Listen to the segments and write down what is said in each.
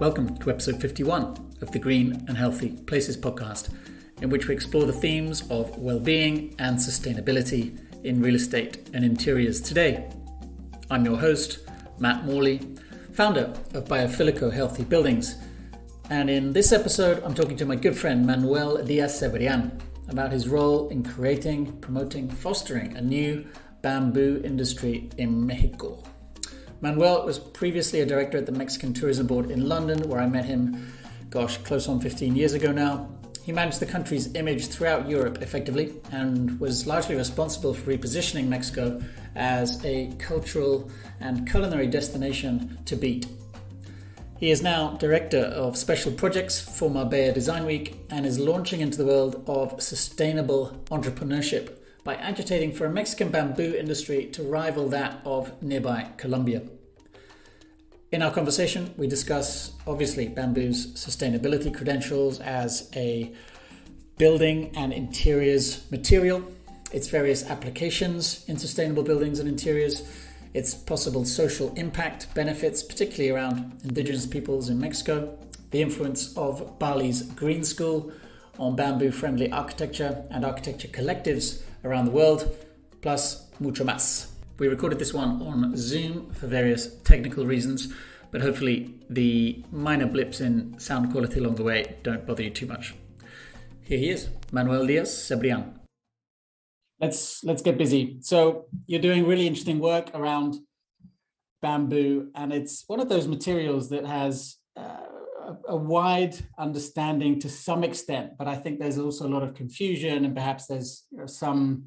Welcome to episode 51 of the Green and Healthy Places podcast, in which we explore the themes of well-being and sustainability in real estate and interiors today. I'm your host, Matt Morley, founder of Biofilico Healthy Buildings, and in this episode, I'm talking to my good friend Manuel Diaz Cebrian about his role in creating, promoting, fostering a new bamboo industry in Mexico. Manuel was previously a director at the Mexican Tourism Board in London, where I met him, gosh, close on 15 years ago now. He managed the country's image throughout Europe effectively and was largely responsible for repositioning Mexico as a cultural and culinary destination to beat. He is now Director of Special Projects for Marbella Design Week and is launching into the world of sustainable entrepreneurship by agitating for a Mexican bamboo industry to rival that of nearby Colombia. In our conversation, we discuss obviously bamboo's sustainability credentials as a building and interiors material, its various applications in sustainable buildings and interiors, its possible social impact benefits, particularly around indigenous peoples in Mexico, the influence of Bali's Green School on bamboo friendly architecture and architecture collectives around the world, plus mucho más. We recorded this one on Zoom for various technical reasons, but hopefully the minor blips in sound quality along the way don't bother you too much. Here he is, Manuel Diaz Cebrian. Let's let's get busy. So you're doing really interesting work around bamboo, and it's one of those materials that has uh, a, wide understanding to some extent, but I think there's also a lot of confusion, and perhaps there's you know, some.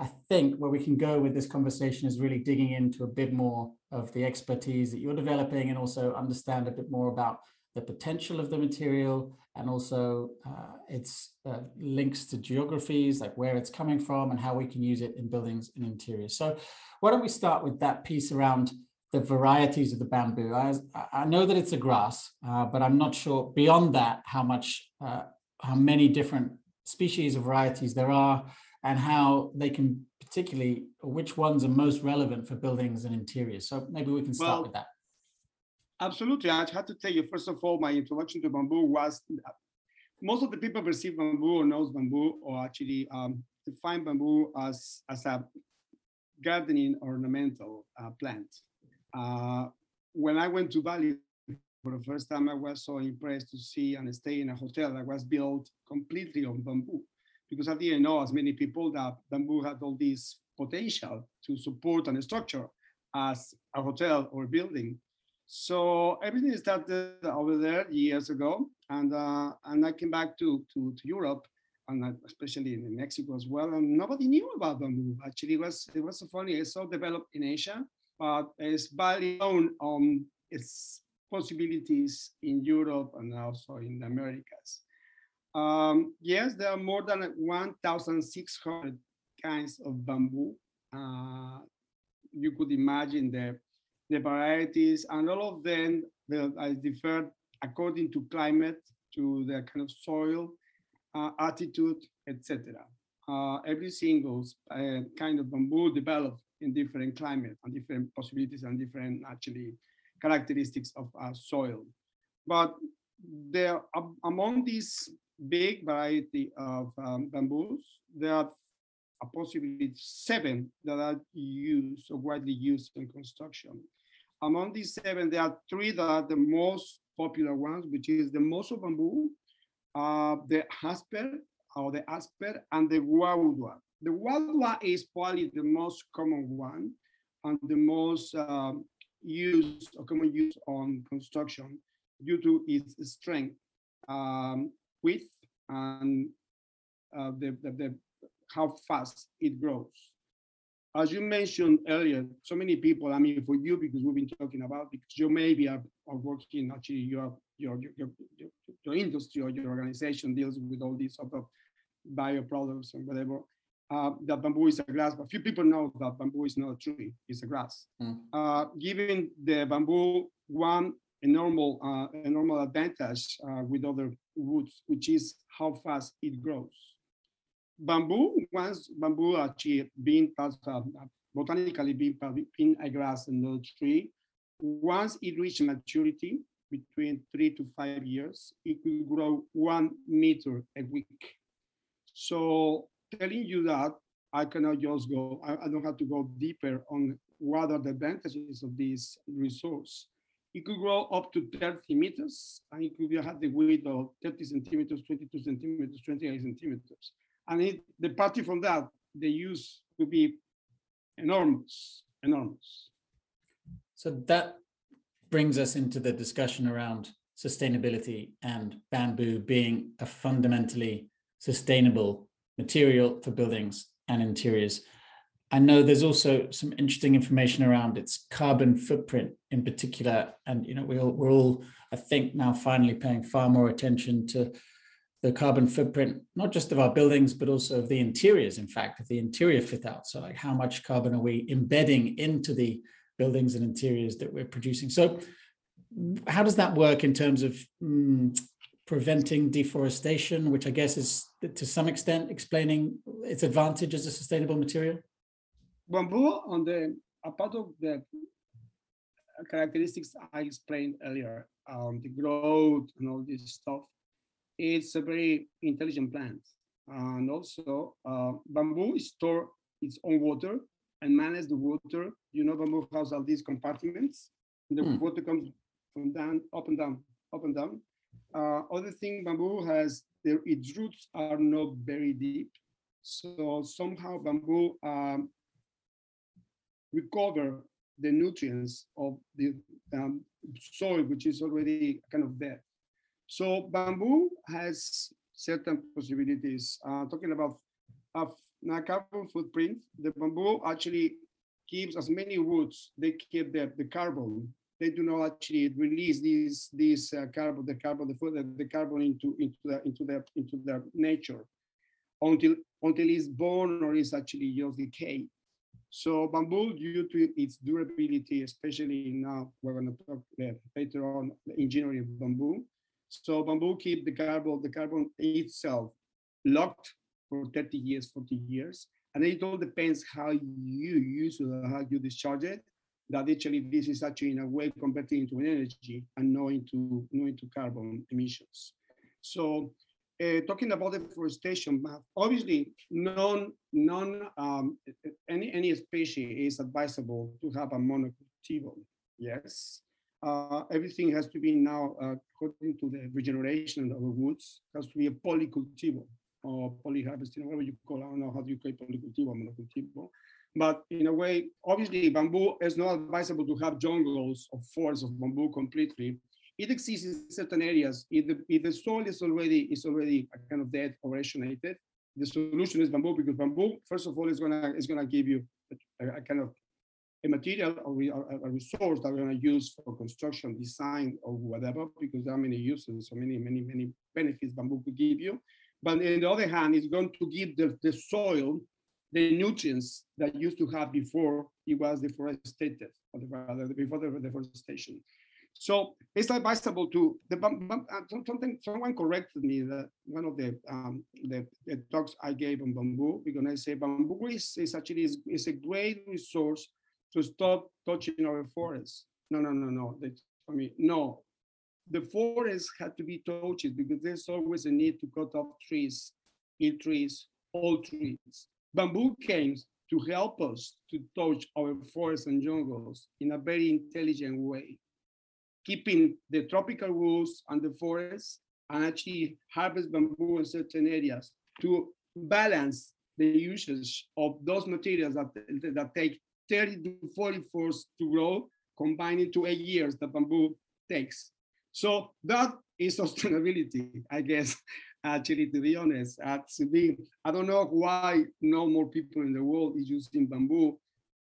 I think where we can go with this conversation is really digging into a bit more of the expertise that you're developing, and also understand a bit more about the potential of the material, and also uh, its uh, links to geographies, like where it's coming from, and how we can use it in buildings and interiors. So, why don't we start with that piece around the varieties of the bamboo. I, I know that it's a grass, uh, but I'm not sure beyond that how much, uh, how many different species of varieties there are, and how they can particularly which ones are most relevant for buildings and interiors. So maybe we can start well, with that. Absolutely, I have to tell you first of all, my introduction to bamboo was most of the people perceive bamboo or knows bamboo or actually um, define bamboo as as a gardening ornamental uh, plant uh, when I went to Bali for the first time, I was so impressed to see and stay in a hotel that was built completely on bamboo, because I didn't know as many people that bamboo had all this potential to support and structure as a hotel or building. So everything started over there years ago, and uh, and I came back to to, to Europe, and especially in Mexico as well, and nobody knew about bamboo. Actually, it was it was so funny. It's so developed in Asia, but it's valid on its possibilities in Europe and also in the Americas. Um, yes, there are more than 1,600 kinds of bamboo. Uh, you could imagine the, the varieties, and all of them are differ according to climate, to the kind of soil, uh, attitude, etc. Uh, every single uh, kind of bamboo developed in different climate and different possibilities and different actually characteristics of soil. But there, among these big variety of um, bamboos, there are a possibility seven that are used or widely used in construction. Among these seven, there are three that are the most popular ones, which is the moso bamboo, uh, the asper or the asper, and the guadua. The Guadua is probably the most common one and the most um, used or common use on construction due to its strength, um, width, and uh, the, the, the, how fast it grows. As you mentioned earlier, so many people, I mean, for you, because we've been talking about, because you maybe are, are working, actually, your, your, your, your, your industry or your organization deals with all these sort of bioproducts and whatever uh, that bamboo is a grass, but few people know that bamboo is not a tree, it's a grass. Mm. Uh, giving the bamboo one a normal, uh, a normal advantage uh, with other woods, which is how fast it grows. Bamboo, once bamboo actually being uh, botanically being, being a grass and not a tree, once it reaches maturity, between three to five years, it will grow one meter a week. So telling you that, I cannot just go, I, I don't have to go deeper on what are the advantages of this resource. It could grow up to 30 meters, and it could have the width of 30 centimeters, 22 centimeters, 28 centimeters. And it, the party from that, the use would be enormous, enormous. So that brings us into the discussion around sustainability and bamboo being a fundamentally sustainable material for buildings and interiors. I know there's also some interesting information around its carbon footprint in particular. And you know, we all, we're all, I think, now finally paying far more attention to the carbon footprint, not just of our buildings, but also of the interiors, in fact, of the interior fit out. So like how much carbon are we embedding into the buildings and interiors that we're producing? So how does that work in terms of mm, preventing deforestation, which I guess is to some extent explaining its advantage as a sustainable material? Bamboo on the a part of the characteristics I explained earlier, um, the growth and all this stuff, it's a very intelligent plant. And also, uh, bamboo store its own water and manage the water. You know, bamboo has all these compartments. The hmm. water comes from down, up and down, up and down. Uh, other thing, bamboo has their, its roots are not very deep. So somehow bamboo um, recover the nutrients of the um, soil, which is already kind of dead. So bamboo has certain possibilities. Uh, talking about a carbon footprint, the bamboo actually keeps as many roots. They keep the, the carbon. They do not actually release these these uh, carbon, the carbon, the, the carbon into into the into the into the nature until until it's born or is actually just decayed. So bamboo, due to its durability, especially now we're going to talk uh, later on the engineering of bamboo. So bamboo keep the carbon, the carbon itself locked for 30 years, 40 years. And it all depends how you use it, how you discharge it. That actually this is actually in a way converted into energy and not into, not into carbon emissions. So uh, talking about deforestation, obviously, non, non, um, any any species is advisable to have a monocultivo. Yes, uh, everything has to be now uh, according to the regeneration of the woods. Has to be a polycultivo or polyharvesting, whatever you call. It. I don't know how do you call polycultivo, monocultivo. But in a way, obviously, bamboo is not advisable to have jungles of forests of bamboo completely it exists in certain areas. If the, if the soil is already is already uh, kind of dead or erosionated, the solution is bamboo because bamboo, first of all, is gonna is gonna give you a, a kind of a material or a, resource that we're gonna use for construction, design, or whatever, because there are many uses, so many many many benefits bamboo could give you. But on the other hand, it's going to give the, the soil the nutrients that used to have before it was deforested, or rather before the deforestation. So it's advisable to the uh, something someone corrected me that one of the um, the, the, talks I gave on bamboo because I say bamboo is, is actually is, is, a great resource to stop touching our forests. No, no, no, no. That's, I mean, no. The forests had to be touched because there's always a need to cut off trees, kill trees, all trees. Bamboo came to help us to touch our forests and jungles in a very intelligent way keeping the tropical woods and the forests and actually harvest bamboo in certain areas to balance the usage of those materials that, that take 30 to 40 years to grow, combined into eight years that bamboo takes. So that is sustainability, I guess, actually, to be honest. To be, I don't know why no more people in the world is using bamboo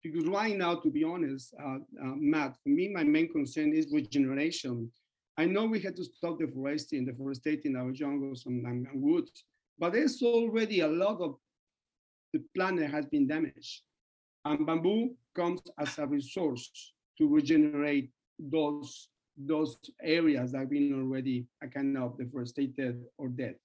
because right now, to be honest, uh, uh, Matt, for me, my main concern is regeneration. I know we had to stop deforesting, deforesting our jungles and, and, and woods, but there's already a lot of the planet has been damaged. And bamboo comes as a resource to regenerate those, those areas that have been already a kind of deforested or dead.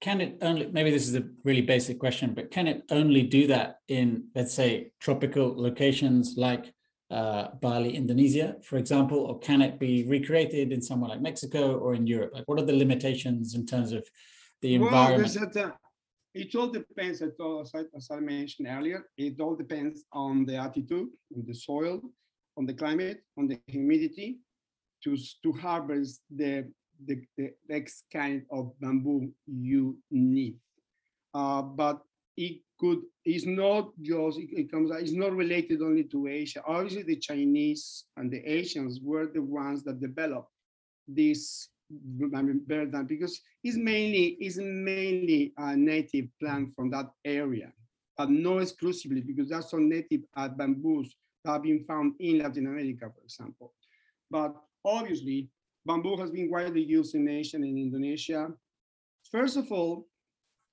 Can it only, maybe this is a really basic question, but can it only do that in, let's say, tropical locations like uh, Bali, Indonesia, for example, or can it be recreated in somewhere like Mexico or in Europe? Like, what are the limitations in terms of the environment? Well, it all depends, as I, as I mentioned earlier, it all depends on the altitude, on the soil, on the climate, on the humidity, to, to harvest the, the, the next kind of bamboo you need. Uh, but it could, it's not just, it, it comes, it's not related only to Asia. Obviously, the Chinese and the Asians were the ones that developed this I mean, than because it's mainly it's mainly a native plant from that area, but not exclusively because there's some native uh, bamboos that have been found in Latin America, for example. But obviously, bamboo has been widely used in Asia and in Indonesia. First of all,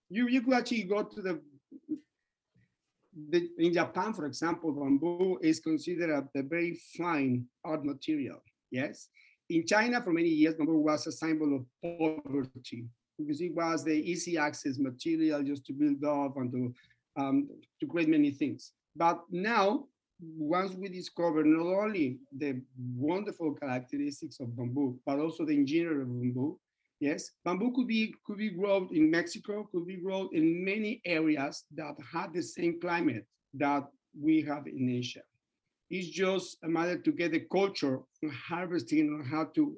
you, you could actually go to the, the in Japan, for example, bamboo is considered a, a very fine art material. Yes, in China, for many years, bamboo was a symbol of poverty because it was the easy access material just to build up and to, um, to create many things. But now, once we discover not only the wonderful characteristics of bamboo, but also the engineering of bamboo, yes, bamboo could be could be grown in Mexico, could be grown in many areas that have the same climate that we have in Asia. It's just a matter to get the culture harvesting and how to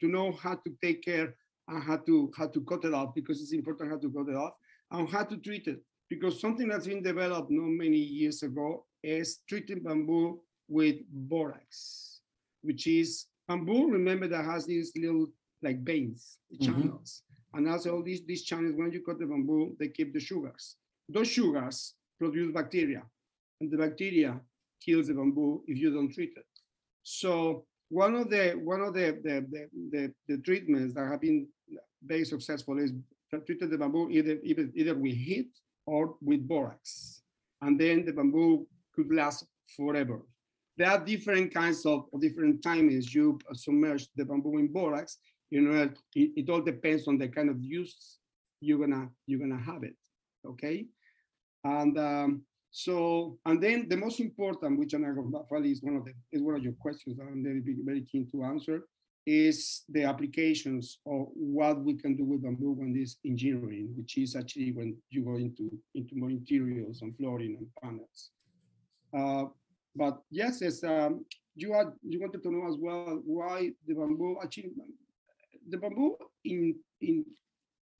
to know how to take care and how to how to cut it off because it's important how to cut it off and how to treat it because something that's been developed not many years ago is treating bamboo with borax, which is bamboo. Remember that has these little like veins, mm-hmm. channels, mm-hmm. and also all these these channels. When you cut the bamboo, they keep the sugars. Those sugars produce bacteria, and the bacteria kills the bamboo if you don't treat it. So one of the one of the the, the, the, the treatments that have been very successful is treated the bamboo either, either either with heat or with borax, and then the bamboo could last forever. There are different kinds of different timings you submerge the bamboo in borax. You know, it, it all depends on the kind of use you're gonna you're gonna have it. Okay, and um, so, and then the most important, which I probably is one of the is one of your questions that I'm very very keen to answer, is the applications of what we can do with bamboo when this engineering, which is actually when you go into into more interiors and flooring and panels. Uh, but yes, it's, um, you you wanted to know as well why the bamboo actually the bamboo in in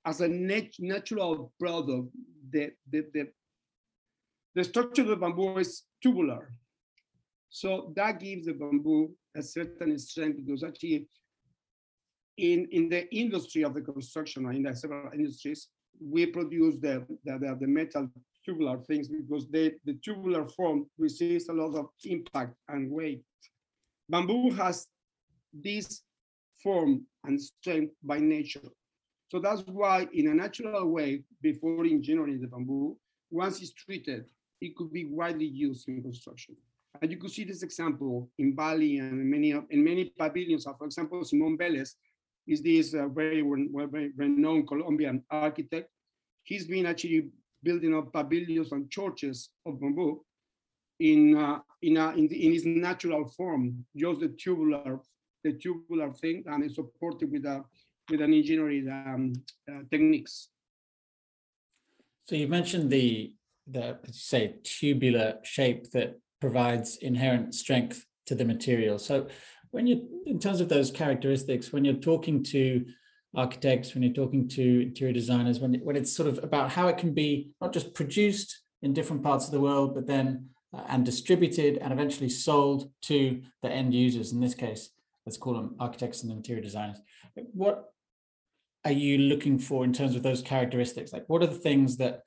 as a nat natural product the, the the the structure of the bamboo is tubular. So that gives the bamboo a certain strength because actually in, in the industry of the construction, in the several industries, we produce the, the, the metal tubular things because they, the tubular form receives a lot of impact and weight. Bamboo has this form and strength by nature. So that's why in a natural way, before engineering the bamboo, once it's treated, it could be widely used in construction. And you could see this example in Bali and in many in many pavilions. For example, Simon Velez is this uh, very, very renowned Colombian architect. He's been actually building up pavilions and churches of bamboo in uh, in, a, in, the, in its natural form, just the tubular the tubular thing, and it's supported with a with an engineering um, uh, techniques. So you mentioned the the say tubular shape that provides inherent strength to the material. So when you in terms of those characteristics, when you're talking to architects, when you're talking to interior designers, when when it's sort of about how it can be not just produced in different parts of the world, but then uh, and distributed and eventually sold to the end users. In this case, let's call them architects and interior designers. What are you looking for in terms of those characteristics? Like, what are the things that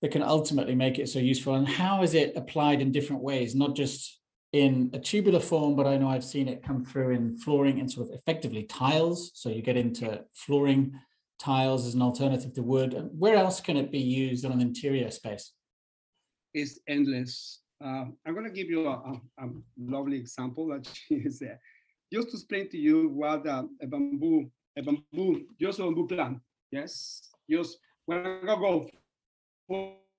that can ultimately make it so useful and how is it applied in different ways not just in a tubular form but i know i've seen it come through in flooring and sort of effectively tiles. So you get into flooring tiles as an alternative to wood. And where else can it be used in an interior space? It's endless. Uh, i'm going to give you a, a, a, lovely example that is there. Just to explain to you what uh, a bamboo a bamboo just a bamboo plant. Yes just when i go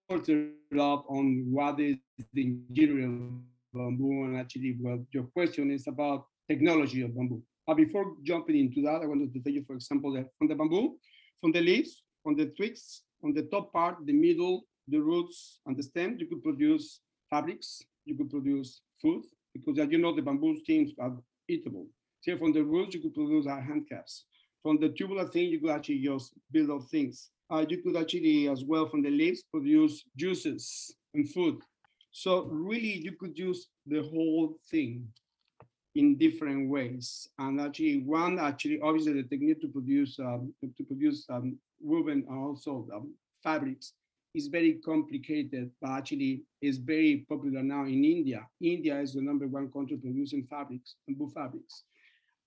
further up on what is the engineering bamboo. And actually, well, your question is about technology of bamboo. But before jumping into that, I wanted to tell you, for example, that from the bamboo, from the leaves, from the twigs, on the top part, the middle, the roots, and the stem, you could produce fabrics, you could produce food, because as you know, the bamboo stems are eatable. So from the roots, you could produce our handcuffs. From the tubular thing, you could actually just build up things. Uh, you could actually, as well, from the leaves, produce juices and food. So really, you could use the whole thing in different ways. And actually, one actually, obviously, the technique to produce um, to produce um, woven and also um, fabrics is very complicated, but actually is very popular now in India. India is the number one country producing fabrics, bamboo fabrics.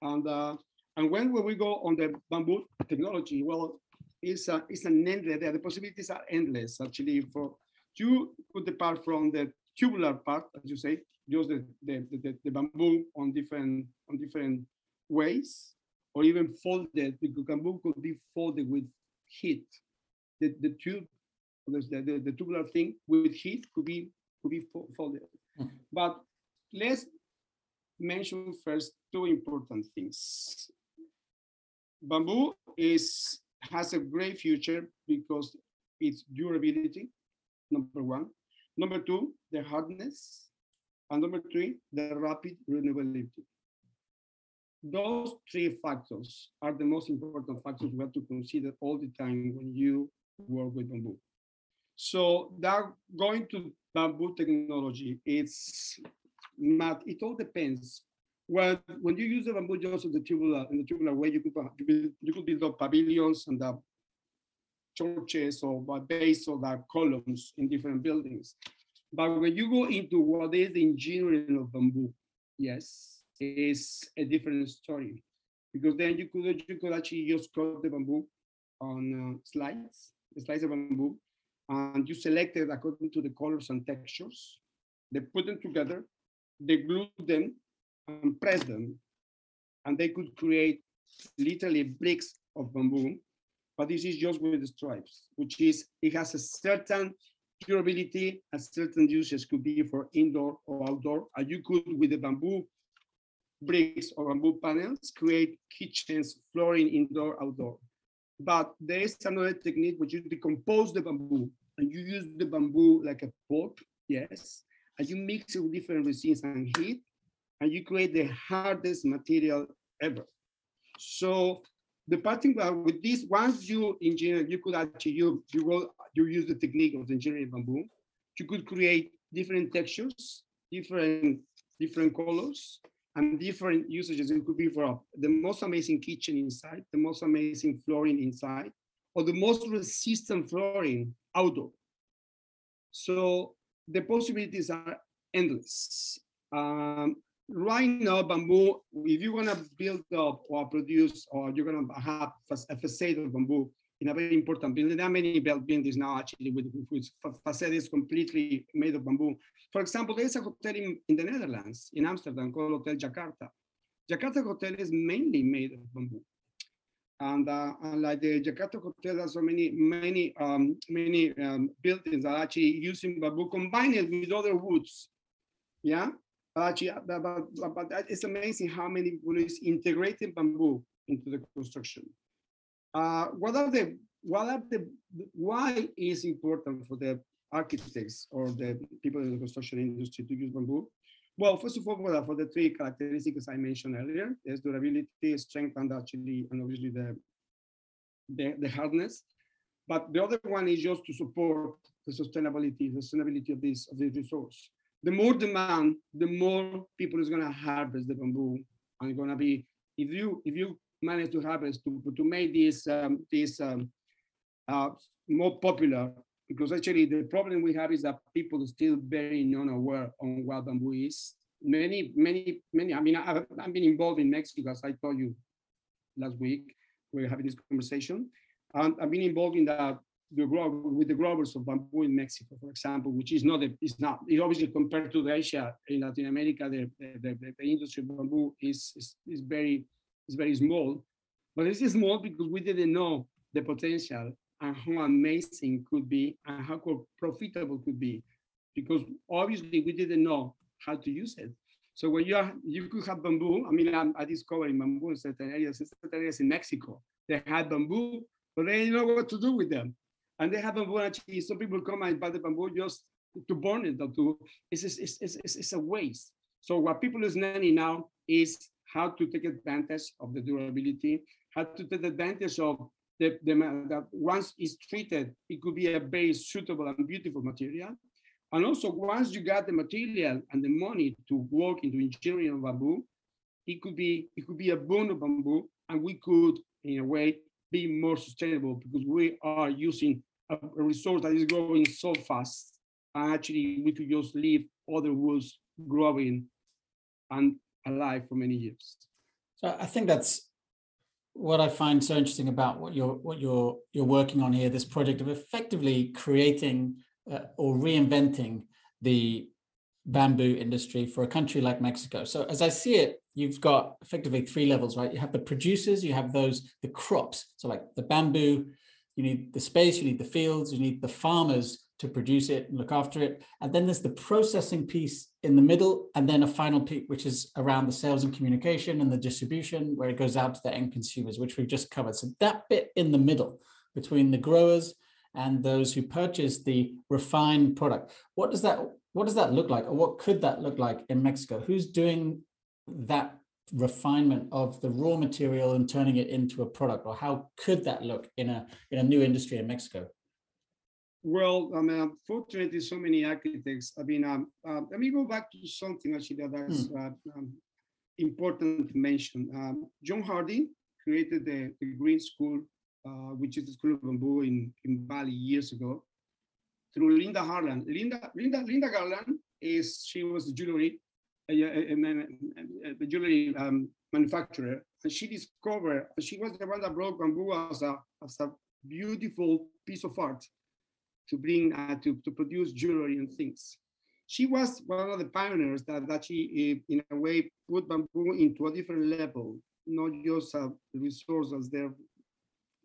And uh, and when will we go on the bamboo technology? Well, it's a, it's an endless. The possibilities are endless. Actually, for you could depart from the tubular part, as you say, use the, the, the, the bamboo on different on different ways, or even folded because bamboo could be folded with heat. The, the tube, the, the, the tubular thing with heat could be could be folded. Mm. But let's mention first two important things. Bamboo is has a great future because its durability, number one. Number two, the hardness. And number three, the rapid renewability. Those three factors are the most important factors we have to consider all the time when you work with bamboo. So that going to bamboo technology, it's not, it all depends. Well, when you use the bamboo just in the tubular in the tubular way, you could you could, build up pavilions and the churches or by base or columns in different buildings. But when you go into what is the engineering of bamboo, yes, is a different story. Because then you could you could actually just cut the bamboo on uh, slides, slides of bamboo, and you select it according to the colors and textures. They put them together, they glue them and press them, and they could create literally bricks of bamboo. But this is just with the stripes, which is it has a certain durability and certain uses could be for indoor or outdoor. And you could, with the bamboo bricks or bamboo panels, create kitchens, flooring, indoor, outdoor. But there is another technique which you decompose the bamboo and you use the bamboo like a pot, yes, and you mix it with different resins and heat, and you create the hardest material ever. So the parting with this, once you engineer, you could actually you you will you use the technique of engineering bamboo. You could create different textures, different different colors, and different usages. It could be for the most amazing kitchen inside, the most amazing flooring inside, or the most resistant flooring outdoor. So the possibilities are endless. Um, right now, bamboo, if you're gonna build up or produce, or you're gonna have a facade of bamboo in a very important building, there are many buildings now actually with, with facades completely made of bamboo. For example, there's a hotel in, in the Netherlands, in Amsterdam, called Hotel Jakarta. Jakarta Hotel is mainly made of bamboo. And, uh, and like the Jakarta Hotel, there's so many, many, um, many um, buildings are actually using bamboo combined with other woods. Yeah, but, but, but it's amazing how many people is integrating bamboo into the construction. Uh, what are the what are the why is important for the architects or the people in the construction industry to use bamboo? Well, first of all, for the three characteristics I mentioned earlier, there's durability, strength, and actually, and obviously the, the, the hardness. But the other one is just to support the sustainability, the sustainability of this of this resource. The more demand, the more people is gonna harvest the bamboo, and gonna be if you if you manage to harvest to to make this um, this um, uh, more popular because actually the problem we have is that people are still very non-aware on what bamboo is. Many, many, many. I mean, I've, I've been involved in Mexico, as I told you last week. We are having this conversation, and I've been involved in the the with the growers of bamboo in Mexico, for example, which is not a, it's not it obviously compared to Asia in Latin America, the the, the, the industry of bamboo is, is is very is very small, but it's small because we didn't know the potential and how amazing could be and how profitable could be. Because obviously we didn't know how to use it. So when you are, you could have bamboo. I mean, I'm, I discovered bamboo in certain areas, in certain areas in Mexico. They had bamboo, but they didn't know what to do with them. And they have bamboo. Actually, some people come and buy the bamboo just to burn it. To it's, it's, it's, it's, it's a waste. So what people is learning now is how to take advantage of the durability, how to take advantage of the, the that once it's treated, it could be a very suitable and beautiful material. And also, once you got the material and the money to work into engineering of bamboo, it could be it could be a boon of bamboo, and we could, in a way, be more sustainable because we are using a, resource that is growing so fast. And actually, we could just leave other woods growing and alive for many years. So I think that's what I find so interesting about what you're what you're you're working on here. This project of effectively creating uh, or reinventing the bamboo industry for a country like Mexico. So as I see it, you've got effectively three levels, right? You have the producers, you have those the crops. So like the bamboo, you need the space, you need the fields, you need the farmers to produce it and look after it. And then there's the processing piece in the middle, and then a final piece, which is around the sales and communication and the distribution, where it goes out to the end consumers, which we've just covered. So that bit in the middle between the growers and those who purchase the refined product. What does that what does that look like, or what could that look like in Mexico? Who's doing that refinement of the raw material and turning it into a product, or how could that look in a in a new industry in Mexico? Well, I mean, unfortunately, so many architects. I mean, um, uh, let me go back to something actually that's hmm. uh, um, important to mention. Um, John Hardy created the, the Green School, uh, which is the School of Bamboo in, in Bali years ago, through Linda Harlan. Linda, Linda, Linda Garland is she was a jewelry, a, a, a jewelry um, manufacturer, and she discovered she was the one that brought bamboo as a as a beautiful piece of art to bring uh, to, to produce jewelry and things. She was one of the pioneers that, that she, in a way, put bamboo into a different level, not just a resource as there,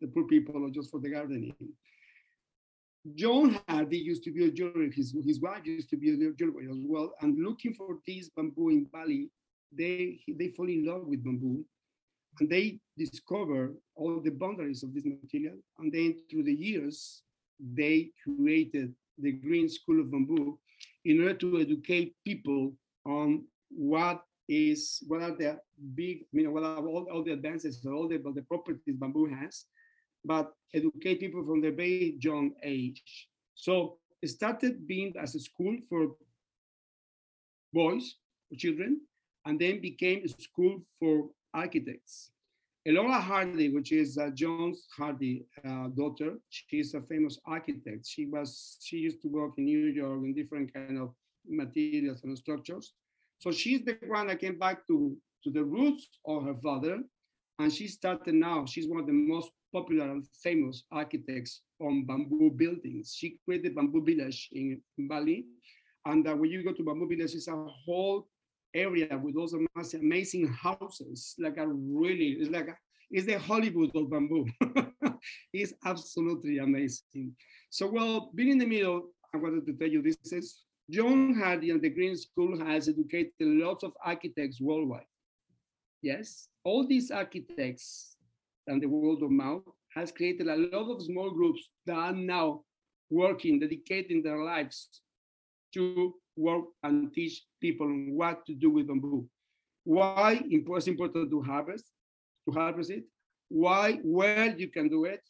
the poor people or just for the gardening. John Hardy used to be a jewelry, his, his wife used to be a jewelry as well, and looking for this bamboo in Bali, they, they fall in love with bamboo. And they discover all the boundaries of this material. And then through the years, they created the Green School of Bamboo in order to educate people on what is what are the big, you know, what are all, all the advances, all the, all the properties bamboo has, but educate people from the very young age. So it started being as a school for boys, for children, and then became a school for architects. Elora Hardy, which is uh, John's Hardy uh, daughter, she's a famous architect. She was she used to work in New York in different kind of materials and structures. So she's the one that came back to to the roots of her father, and she started now. She's one of the most popular and famous architects on bamboo buildings. She created Bamboo Village in, Bali, and uh, when you go to Bamboo Village, it's a whole area with those amazing houses, like a really, it's like a, it's the Hollywood of bamboo. it's absolutely amazing. So, well, being in the middle, I wanted to tell you this is John and the Green School has educated lots of architects worldwide. Yes, all these architects and the world of mouth has created a lot of small groups that are now working, dedicating their lives to work and teach people what to do with bamboo. Why it's important to harvest, to harvest it, why, where you can do it,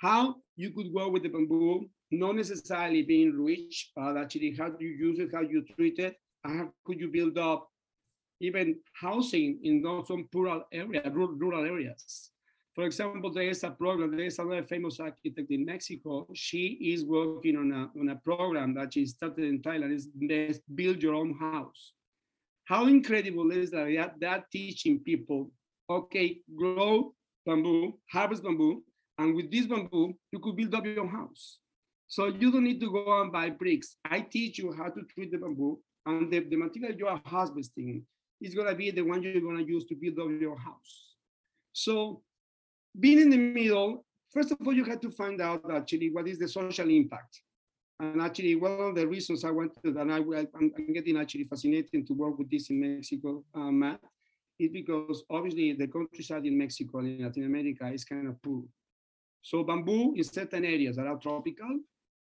how you could work with the bamboo, not necessarily being rich, but actually how you use it, how you treat it, how could you build up even housing in those some rural area, rural areas. For example, there is a program, there is another famous architect in Mexico. She is working on a, on a program that she started in Thailand, is build your own house. How incredible is that, that, that teaching people, okay, grow bamboo, harvest bamboo, and with this bamboo, you could build up your own house. So you don't need to go and buy bricks. I teach you how to treat the bamboo, and the, the material you are harvesting is gonna be the one you're gonna use to build up your house. So being in the middle, first of all, you have to find out actually what is the social impact. And actually, one of the reasons I wanted, and I, I'm, I'm getting actually fascinated to work with this in Mexico, uh, Matt, is because obviously the countryside in Mexico and in Latin America is kind of poor. So bamboo in certain areas that are tropical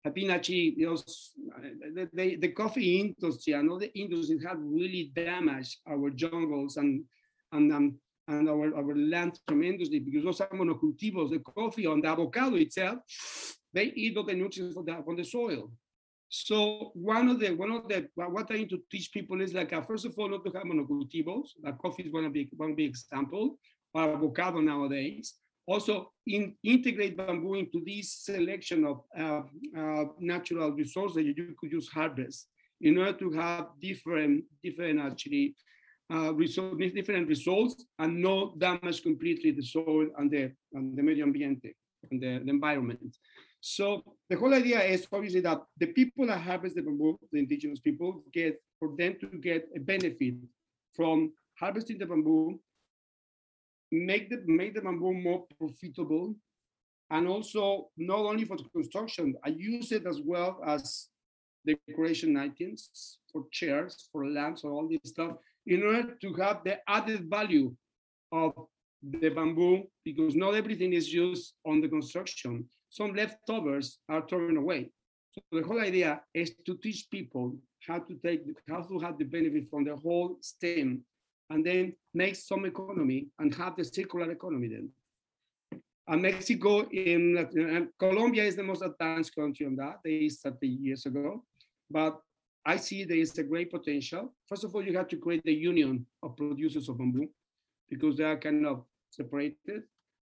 have been actually, know, the, the, the coffee industry and other industries have really damaged our jungles and and um, and our, our land tremendously because those are monocultivos, the coffee on the avocado itself, they eat all the nutrients from the, from the soil. So one of the one of the what I need to teach people is like uh, first of all not to have monocultivos. Like coffee is one big one big example, or avocado nowadays. Also, in, integrate bamboo into this selection of uh, uh, natural resources that you could use harvest in order to have different different actually uh, result, different results and not damage completely the soil and the and the medio ambiente and the, the environment. So the whole idea is obviously that the people that harvest the bamboo, the indigenous people, get for them to get a benefit from harvesting the bamboo, make the make the bamboo more profitable, and also not only for construction, I use it as well as decoration items for chairs, for lamps, or all this stuff, in order to have the added value of the bamboo, because not everything is used on the construction some leftovers are thrown away. So the whole idea is to teach people how to take, how to have the benefit from the whole stem and then make some economy and have the circular economy then. And Mexico, in uh, Colombia is the most advanced country on that. They started years ago, but I see there is a great potential. First of all, you have to create the union of producers of bamboo because they are kind of separated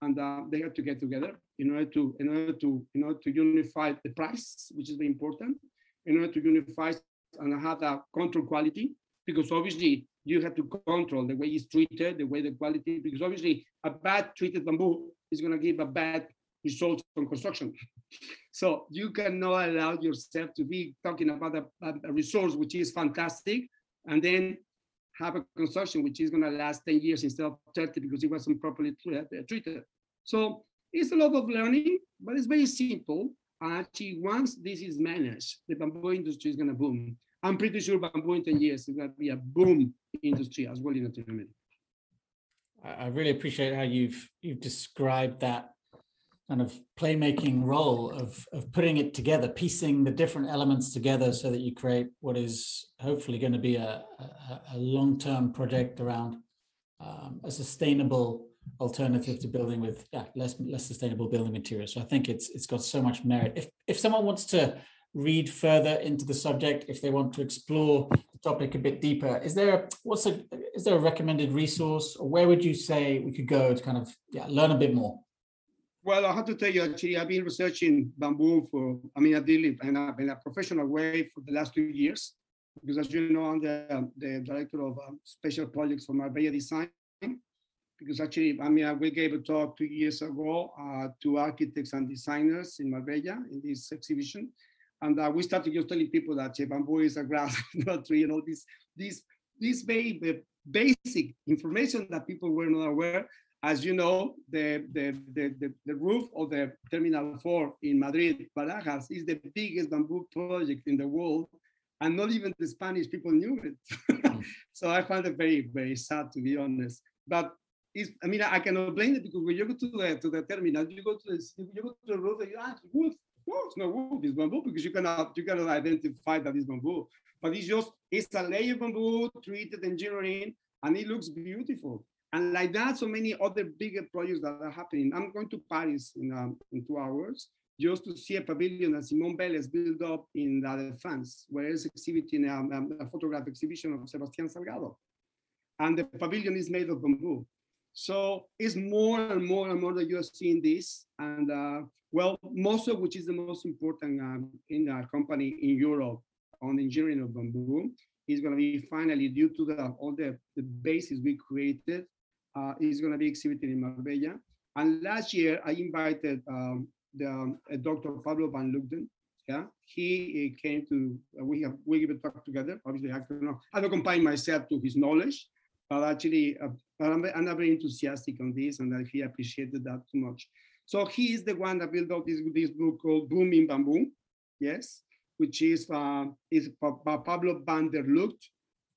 and uh, they have to get together in order to in order to in order to unify the price, which is very important, in order to unify and have that control quality, because obviously you have to control the way it's treated, the way the quality, because obviously a bad treated bamboo is going to give a bad result from construction. so you cannot allow yourself to be talking about a, a resource which is fantastic, and then have a construction which is going to last 10 years instead of 30 because it wasn't properly uh, treated. So it's a lot of learning, but it's very simple. And actually, once this is managed, the bamboo industry is going to boom. I'm pretty sure bamboo in 10 years is going to be a boom industry as well in Latin America. I really appreciate how you've you've described that kind of playmaking role of of putting it together, piecing the different elements together so that you create what is hopefully going to be a, a, a long-term project around um, a sustainable alternative to building with yeah, less less sustainable building materials. So I think it's it's got so much merit. If if someone wants to read further into the subject, if they want to explore the topic a bit deeper, is there a, what's a is there a recommended resource, or where would you say we could go to kind of yeah learn a bit more? Well, I have to tell you, actually, I've been researching bamboo for, I mean, I did it in a, in a professional way for the last two years, because as you know, I'm the, the director of um, special projects for Marbella Design, because actually, I mean, we gave a talk two years ago uh, to architects and designers in Marbella in this exhibition. And uh, we started just telling people that bamboo is a grass, not a tree, you know, this, this, this very basic information that people were not aware. As you know, the, the, the, the, the roof of the Terminal 4 in Madrid, Barajas, is the biggest bamboo project in the world and not even the Spanish people knew it. Hmm. so I find it very, very sad to be honest. But I mean, I cannot blame it because when you go to the to the terminal, you go to the you go to the road and you ask wood. It's not wood, it's bamboo because you cannot you cannot identify that it's bamboo. But it's just it's a layer bamboo treated engineering and it looks beautiful. And like that, so many other bigger projects that are happening. I'm going to Paris in um, in two hours just to see a pavilion that Simon Vélez built up in La Défense, where it's exhibiting um, um, a photograph exhibition of Sebastián Salgado. And the pavilion is made of bamboo. So it's more and more and more that you're seeing this. And uh, well, most of which is the most important um, in our company in Europe on engineering of bamboo is going to be finally due to the, all the, the bases we created uh, is going to be exhibited in Marbella. And last year I invited um, the um, Dr. Pablo Van der Lugt. Yeah, he came to uh, we have we give a talk together. Obviously, I cannot I don't combine myself to his knowledge, but actually, uh, I'm, I'm not very enthusiastic on this, and that he appreciated that too much. So he is the one that built out this, this book called Booming Bamboo. Yes. which is uh, is Pablo van der Lugt.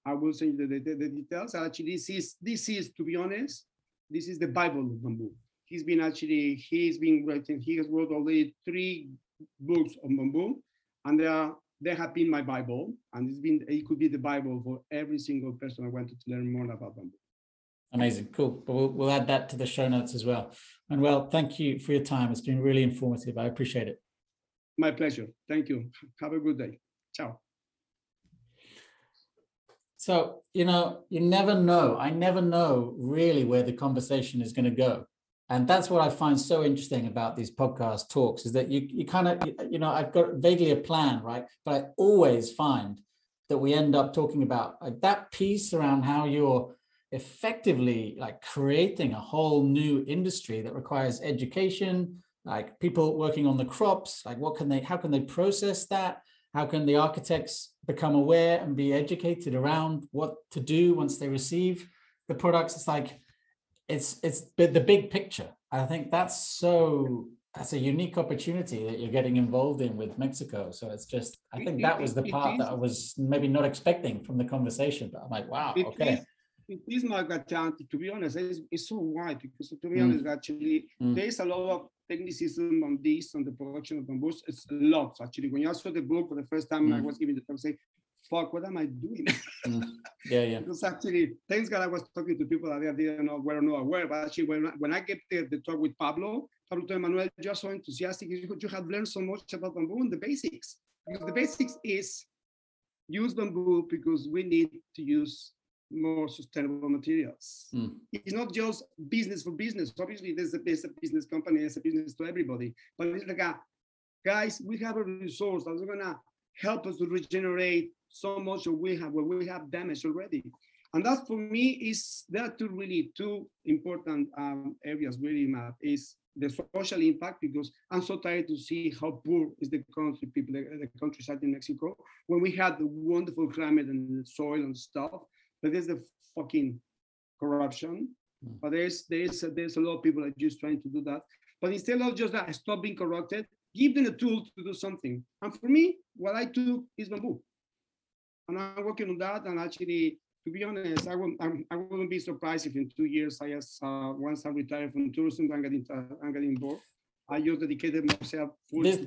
I will send you the, the, the, details. Actually, this is this is to be honest, this is the Bible of bamboo. He's been actually he's been writing. He has wrote already three books on bamboo, and they are they have been my Bible, and it's been it could be the Bible for every single person I wanted to learn more about bamboo. Amazing, cool. But we'll, we'll add that to the show notes as well. And well, thank you for your time. It's been really informative. I appreciate it. My pleasure. Thank you. Have a good day. Ciao. So, you know, you never know. I never know really where the conversation is going to go. And that's what I find so interesting about these podcast talks is that you, you kind of, you know, I've got vaguely a plan, right? But I always find that we end up talking about like that piece around how you're effectively like creating a whole new industry that requires education like people working on the crops like what can they how can they process that how can the architects become aware and be educated around what to do once they receive the products it's like it's it's the big picture i think that's so that's a unique opportunity that you're getting involved in with mexico so it's just i think that was the part that i was maybe not expecting from the conversation but i'm like wow okay it is Magatanti, to be honest, it's, it's so wide because to be mm. honest, actually, mm. there's a lot of technicism on this, on the production of bamboos. It's a lot, actually. When you saw the book for the first time, mm. I was giving the talk, say, fuck, what am I doing? mm. Yeah, yeah. because actually, thanks God I was talking to people that I didn't know were not aware, but actually, when, I, when I get the, the talk with Pablo, Pablo to Emmanuel, just so enthusiastic, you have learned so much about bamboo and the basics. Because the basics is use bamboo because we need to use more sustainable materials. Mm. It's not just business for business. Obviously, there's a, there's a business company, there's a business to everybody. But it's like, a, guys, we have a resource that's gonna help us to regenerate so much of we have what we have damaged already. And that for me is there are two really two important um, areas really map is the social impact because I'm so tired to see how poor is the country people the, the countryside in Mexico when we had the wonderful climate and soil and stuff but there's the fucking corruption. Mm. But there's there's there's a lot of people that are just trying to do that. But instead of just that, stop being corrupted, give them a tool to do something. And for me, what I do is bamboo. I'm working on that. And actually, to be honest, I wouldn't, I would not be surprised if in two years, I just, uh, once I retire from tourism, I'm getting, uh, I'm getting bored. I just dedicated myself this,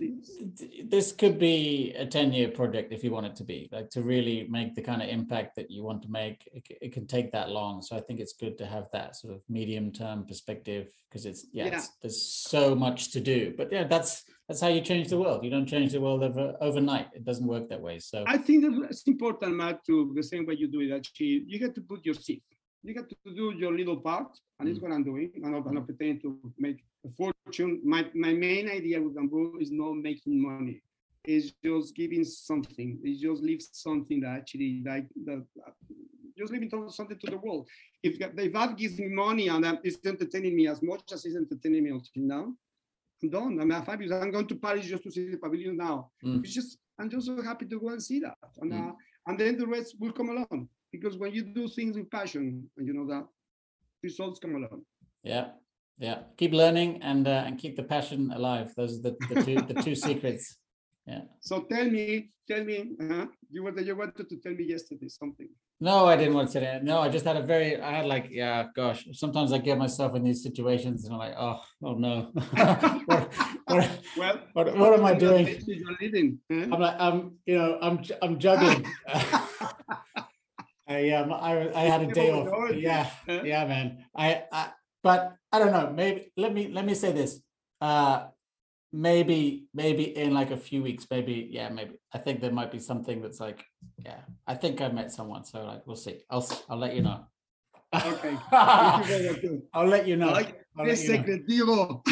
this could be a 10 year project if you want it to be like to really make the kind of impact that you want to make it, it can take that long. So i think it's good to have that sort of medium term perspective because it's yeah, yeah. It's, there's so much to do. But yeah that's that's how you change the world. You don't change the world over, overnight. It doesn't work that way so. I think it's important matt to the same way you do it actually you get to put your seat. You get to do your little part, and it's mm. what I'm doing. I'm not, I'm not pretending to make fortune. My, my main idea with Bamboo is not making money. It's just giving something. It's just leave something that actually like that. Just leaving something to the world. If, if that gives me money and it's entertaining me as much as it's entertaining me until now, I'm done. I'm five years. I'm going to Paris just to see the pavilion now. Mm. It's just I'm just so happy to go and see that, and mm. uh, and then the rest will come along because when you do things with passion and you know that results come along yeah yeah keep learning and uh, and keep the passion alive. Those are the, the two the two secrets. Yeah. So tell me tell me uh-huh, you were you wanted to tell me yesterday something. No i didn't want to say that. No i just had a very i had like yeah gosh sometimes i get myself in these situations and i'm like oh oh no. What, what, well what, what am i doing? i'm like i'm you know i'm i'm juggling. I um I I had a day off. Yeah, yeah, man. I, I but I don't know. Maybe let me let me say this. Uh maybe maybe in like a few weeks maybe yeah maybe i think there might be something that's like yeah i think i met someone so like we'll see i'll i'll let you know okay i'll let you know like this secretivo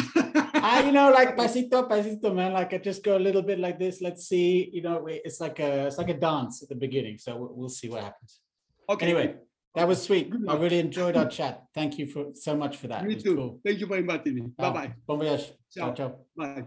I, you know, like pasito, pasito, man. Like I just go a little bit like this. Let's see. You know, it's like a, it's like a dance at the beginning. So we'll, we'll see what happens. Okay. Anyway, that was sweet. I really enjoyed our chat. Thank you for so much for that. Me too. Cool. Thank you very much, Bye bye. Bon voyage. Ciao, ciao. ciao. Bye.